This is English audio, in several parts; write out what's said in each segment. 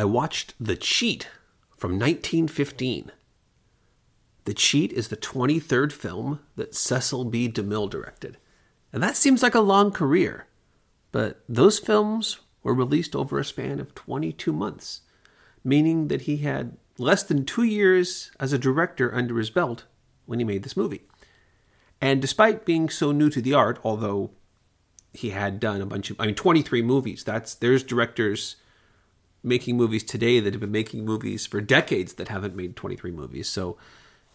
I watched The Cheat from 1915. The Cheat is the 23rd film that Cecil B. DeMille directed. And that seems like a long career, but those films were released over a span of 22 months, meaning that he had less than two years as a director under his belt when he made this movie. And despite being so new to the art, although he had done a bunch of, I mean, 23 movies, that's, there's directors making movies today that have been making movies for decades that haven't made 23 movies. So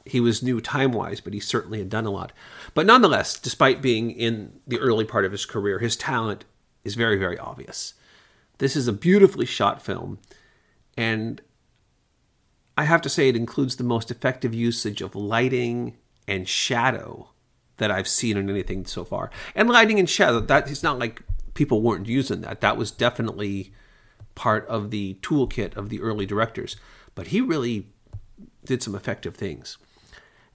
he was new time wise, but he certainly had done a lot. But nonetheless, despite being in the early part of his career, his talent is very, very obvious. This is a beautifully shot film, and I have to say it includes the most effective usage of lighting and shadow that I've seen in anything so far. And lighting and shadow, that it's not like people weren't using that. That was definitely part of the toolkit of the early directors. But he really did some effective things.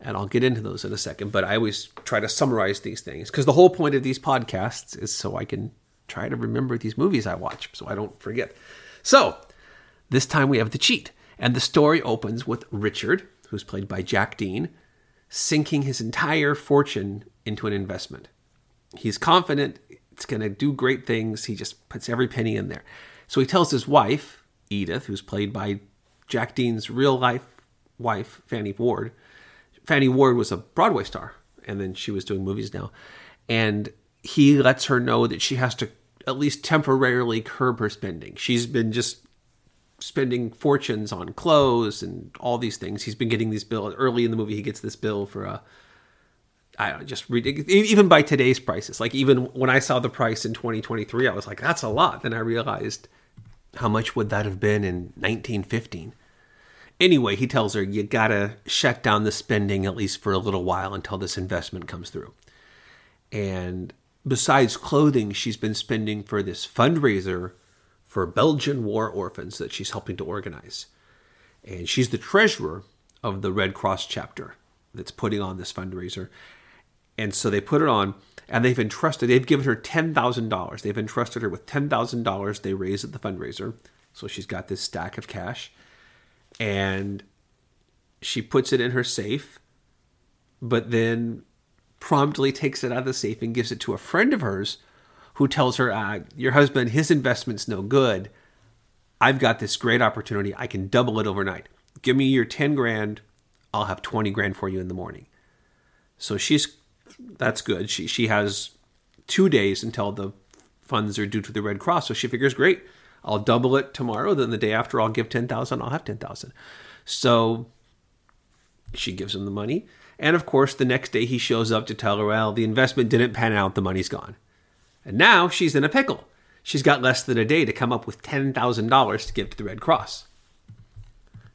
And I'll get into those in a second, but I always try to summarize these things because the whole point of these podcasts is so I can try to remember these movies I watch so I don't forget. So, this time we have The Cheat, and the story opens with Richard, who's played by Jack Dean, sinking his entire fortune into an investment. He's confident it's going to do great things. He just puts every penny in there. So he tells his wife, Edith, who's played by Jack Dean's real life wife, Fannie Ward. Fannie Ward was a Broadway star, and then she was doing movies now. And he lets her know that she has to at least temporarily curb her spending. She's been just spending fortunes on clothes and all these things. He's been getting these bills early in the movie. He gets this bill for a, I don't know, just even by today's prices. Like even when I saw the price in 2023, I was like, that's a lot. Then I realized how much would that have been in 1915? Anyway, he tells her, you gotta shut down the spending at least for a little while until this investment comes through. And besides clothing, she's been spending for this fundraiser for Belgian war orphans that she's helping to organize. And she's the treasurer of the Red Cross chapter that's putting on this fundraiser. And so they put it on and they've entrusted, they've given her $10,000. They've entrusted her with $10,000 they raised at the fundraiser. So she's got this stack of cash and she puts it in her safe, but then promptly takes it out of the safe and gives it to a friend of hers who tells her, uh, Your husband, his investment's no good. I've got this great opportunity. I can double it overnight. Give me your 10 grand. I'll have 20 grand for you in the morning. So she's, that's good. She, she has two days until the funds are due to the Red Cross. So she figures, great, I'll double it tomorrow. Then the day after, I'll give 10,000. I'll have 10,000. So she gives him the money. And of course, the next day he shows up to tell her, well, the investment didn't pan out. The money's gone. And now she's in a pickle. She's got less than a day to come up with $10,000 to give to the Red Cross.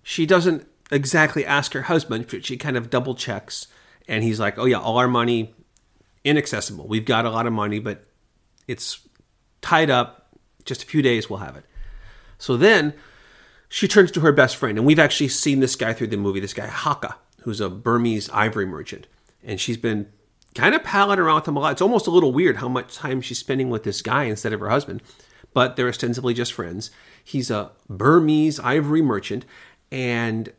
She doesn't exactly ask her husband, but she kind of double checks. And he's like, oh, yeah, all our money inaccessible. We've got a lot of money, but it's tied up. Just a few days, we'll have it. So then she turns to her best friend. And we've actually seen this guy through the movie, this guy, Haka, who's a Burmese ivory merchant. And she's been kind of palling around with him a lot. It's almost a little weird how much time she's spending with this guy instead of her husband, but they're ostensibly just friends. He's a Burmese ivory merchant, and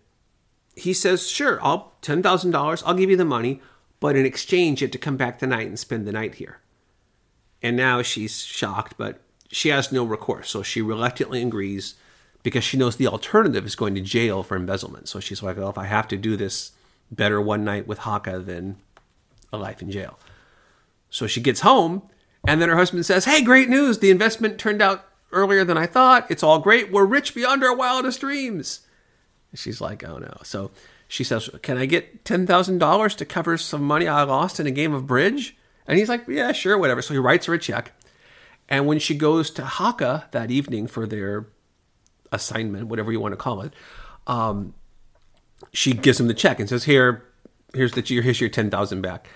he says, "Sure, I'll ten thousand dollars. I'll give you the money, but in exchange, you have to come back tonight and spend the night here." And now she's shocked, but she has no recourse, so she reluctantly agrees because she knows the alternative is going to jail for embezzlement. So she's like, "Well, if I have to do this, better one night with Haka than a life in jail. So she gets home, and then her husband says, Hey, great news! The investment turned out earlier than I thought. It's all great. We're rich beyond our wildest dreams. She's like, Oh no. So she says, Can I get $10,000 to cover some money I lost in a game of bridge? And he's like, Yeah, sure, whatever. So he writes her a check. And when she goes to Haka that evening for their assignment, whatever you want to call it, um, she gives him the check and says, Here, here's the here's your ten thousand back.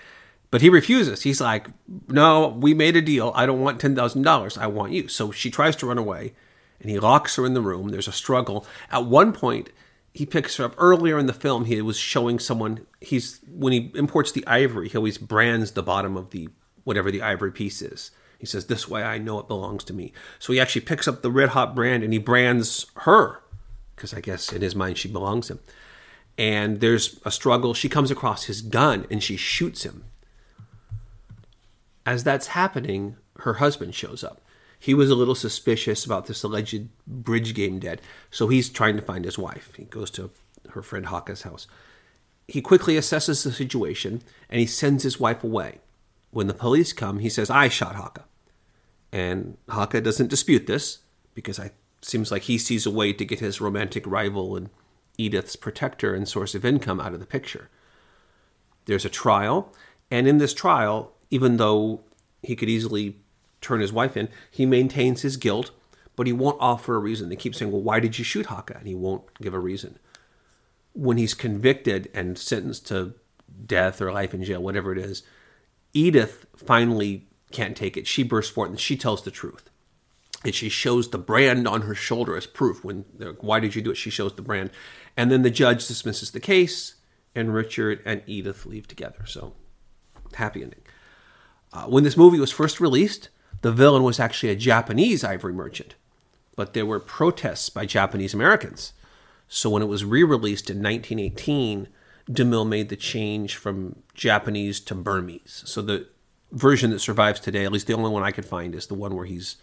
But he refuses. He's like, no, we made a deal. I don't want ten thousand dollars. I want you. So she tries to run away, and he locks her in the room. There's a struggle. At one point, he picks her up. Earlier in the film, he was showing someone. He's when he imports the ivory, he always brands the bottom of the whatever the ivory piece is. He says, "This way, I know it belongs to me." So he actually picks up the red hot brand and he brands her because I guess in his mind she belongs to him. And there's a struggle. She comes across his gun and she shoots him. As that's happening, her husband shows up. He was a little suspicious about this alleged bridge game dead, so he's trying to find his wife. He goes to her friend Haka's house. He quickly assesses the situation and he sends his wife away. When the police come, he says, I shot Haka. And Haka doesn't dispute this because it seems like he sees a way to get his romantic rival and Edith's protector and source of income out of the picture. There's a trial, and in this trial, even though he could easily turn his wife in, he maintains his guilt, but he won't offer a reason. They keep saying, Well, why did you shoot Haka? And he won't give a reason. When he's convicted and sentenced to death or life in jail, whatever it is, Edith finally can't take it. She bursts forth and she tells the truth. And she shows the brand on her shoulder as proof. When why did you do it? She shows the brand, and then the judge dismisses the case, and Richard and Edith leave together. So happy ending. Uh, when this movie was first released, the villain was actually a Japanese ivory merchant, but there were protests by Japanese Americans. So when it was re-released in 1918, DeMille made the change from Japanese to Burmese. So the version that survives today, at least the only one I could find, is the one where he's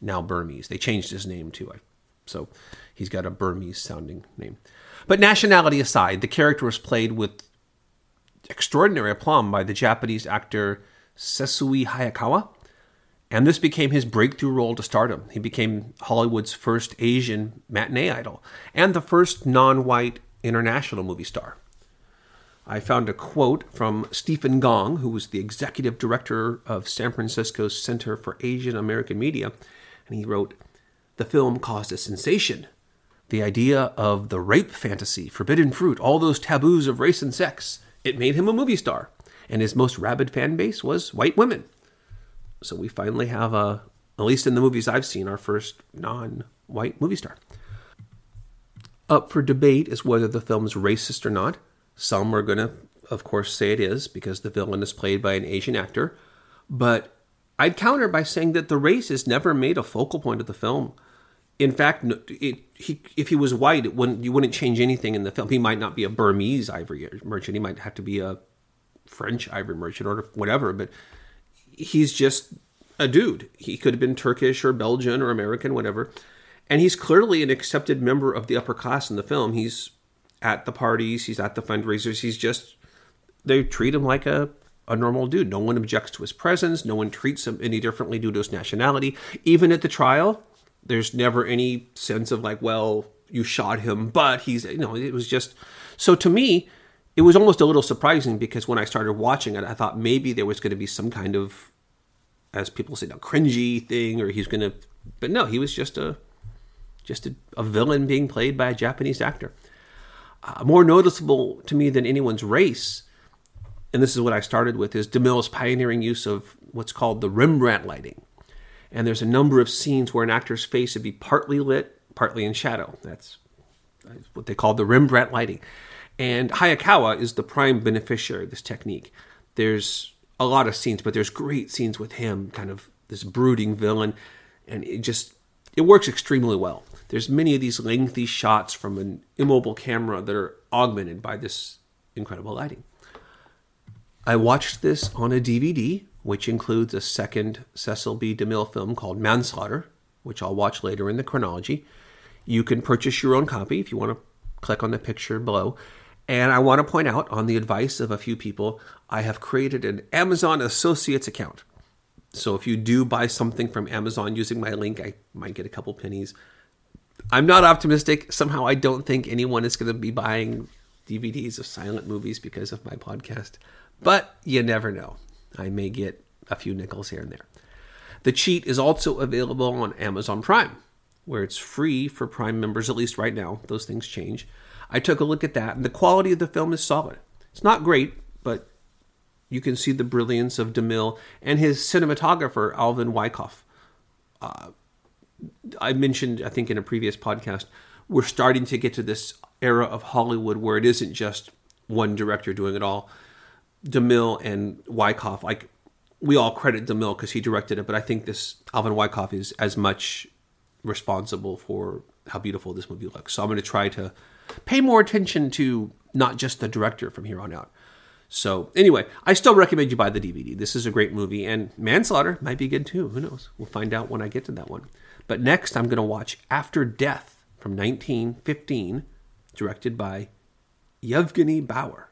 now Burmese. They changed his name too. Uh, so he's got a Burmese sounding name. But nationality aside, the character was played with extraordinary aplomb by the Japanese actor Sessue Hayakawa. And this became his breakthrough role to stardom. He became Hollywood's first Asian matinee idol and the first non white international movie star. I found a quote from Stephen Gong, who was the executive director of San Francisco's Center for Asian American Media, and he wrote, The film caused a sensation. The idea of the rape fantasy, forbidden fruit, all those taboos of race and sex, it made him a movie star, and his most rabid fan base was white women. So we finally have a, at least in the movies I've seen, our first non white movie star. Up for debate is whether the film is racist or not. Some are going to, of course, say it is because the villain is played by an Asian actor. But I'd counter by saying that the race is never made a focal point of the film. In fact, it, he, if he was white, it wouldn't, you wouldn't change anything in the film. He might not be a Burmese ivory merchant. He might have to be a French ivory merchant or whatever. But he's just a dude. He could have been Turkish or Belgian or American, whatever. And he's clearly an accepted member of the upper class in the film. He's at the parties, he's at the fundraisers. He's just they treat him like a a normal dude. No one objects to his presence. No one treats him any differently due to his nationality. Even at the trial, there's never any sense of like, well, you shot him, but he's you know, it was just so to me, it was almost a little surprising because when I started watching it, I thought maybe there was going to be some kind of, as people say, a cringy thing, or he's going to, but no, he was just a, just a, a villain being played by a Japanese actor uh, more noticeable to me than anyone's race, and this is what I started with, is DeMille's pioneering use of what's called the Rembrandt lighting. And there's a number of scenes where an actor's face would be partly lit, partly in shadow. That's what they call the Rembrandt lighting. And Hayakawa is the prime beneficiary of this technique. There's a lot of scenes, but there's great scenes with him, kind of this brooding villain, and it just it works extremely well there's many of these lengthy shots from an immobile camera that are augmented by this incredible lighting. I watched this on a DVD, which includes a second Cecil B. DeMille film called Manslaughter, which I'll watch later in the chronology. You can purchase your own copy if you want to click on the picture below. And I want to point out, on the advice of a few people, I have created an Amazon Associates account. So if you do buy something from Amazon using my link, I might get a couple pennies. I'm not optimistic. Somehow, I don't think anyone is going to be buying DVDs of silent movies because of my podcast. But you never know. I may get a few nickels here and there. The Cheat is also available on Amazon Prime, where it's free for Prime members, at least right now. Those things change. I took a look at that, and the quality of the film is solid. It's not great, but you can see the brilliance of DeMille and his cinematographer, Alvin Wyckoff. Uh, I mentioned, I think, in a previous podcast, we're starting to get to this era of Hollywood where it isn't just one director doing it all. DeMille and Wyckoff, like we all credit DeMille because he directed it, but I think this Alvin Wyckoff is as much responsible for how beautiful this movie looks. So I'm going to try to pay more attention to not just the director from here on out. So anyway, I still recommend you buy the DVD. This is a great movie, and Manslaughter might be good too. Who knows? We'll find out when I get to that one. But next, I'm going to watch After Death from 1915, directed by Yevgeny Bauer.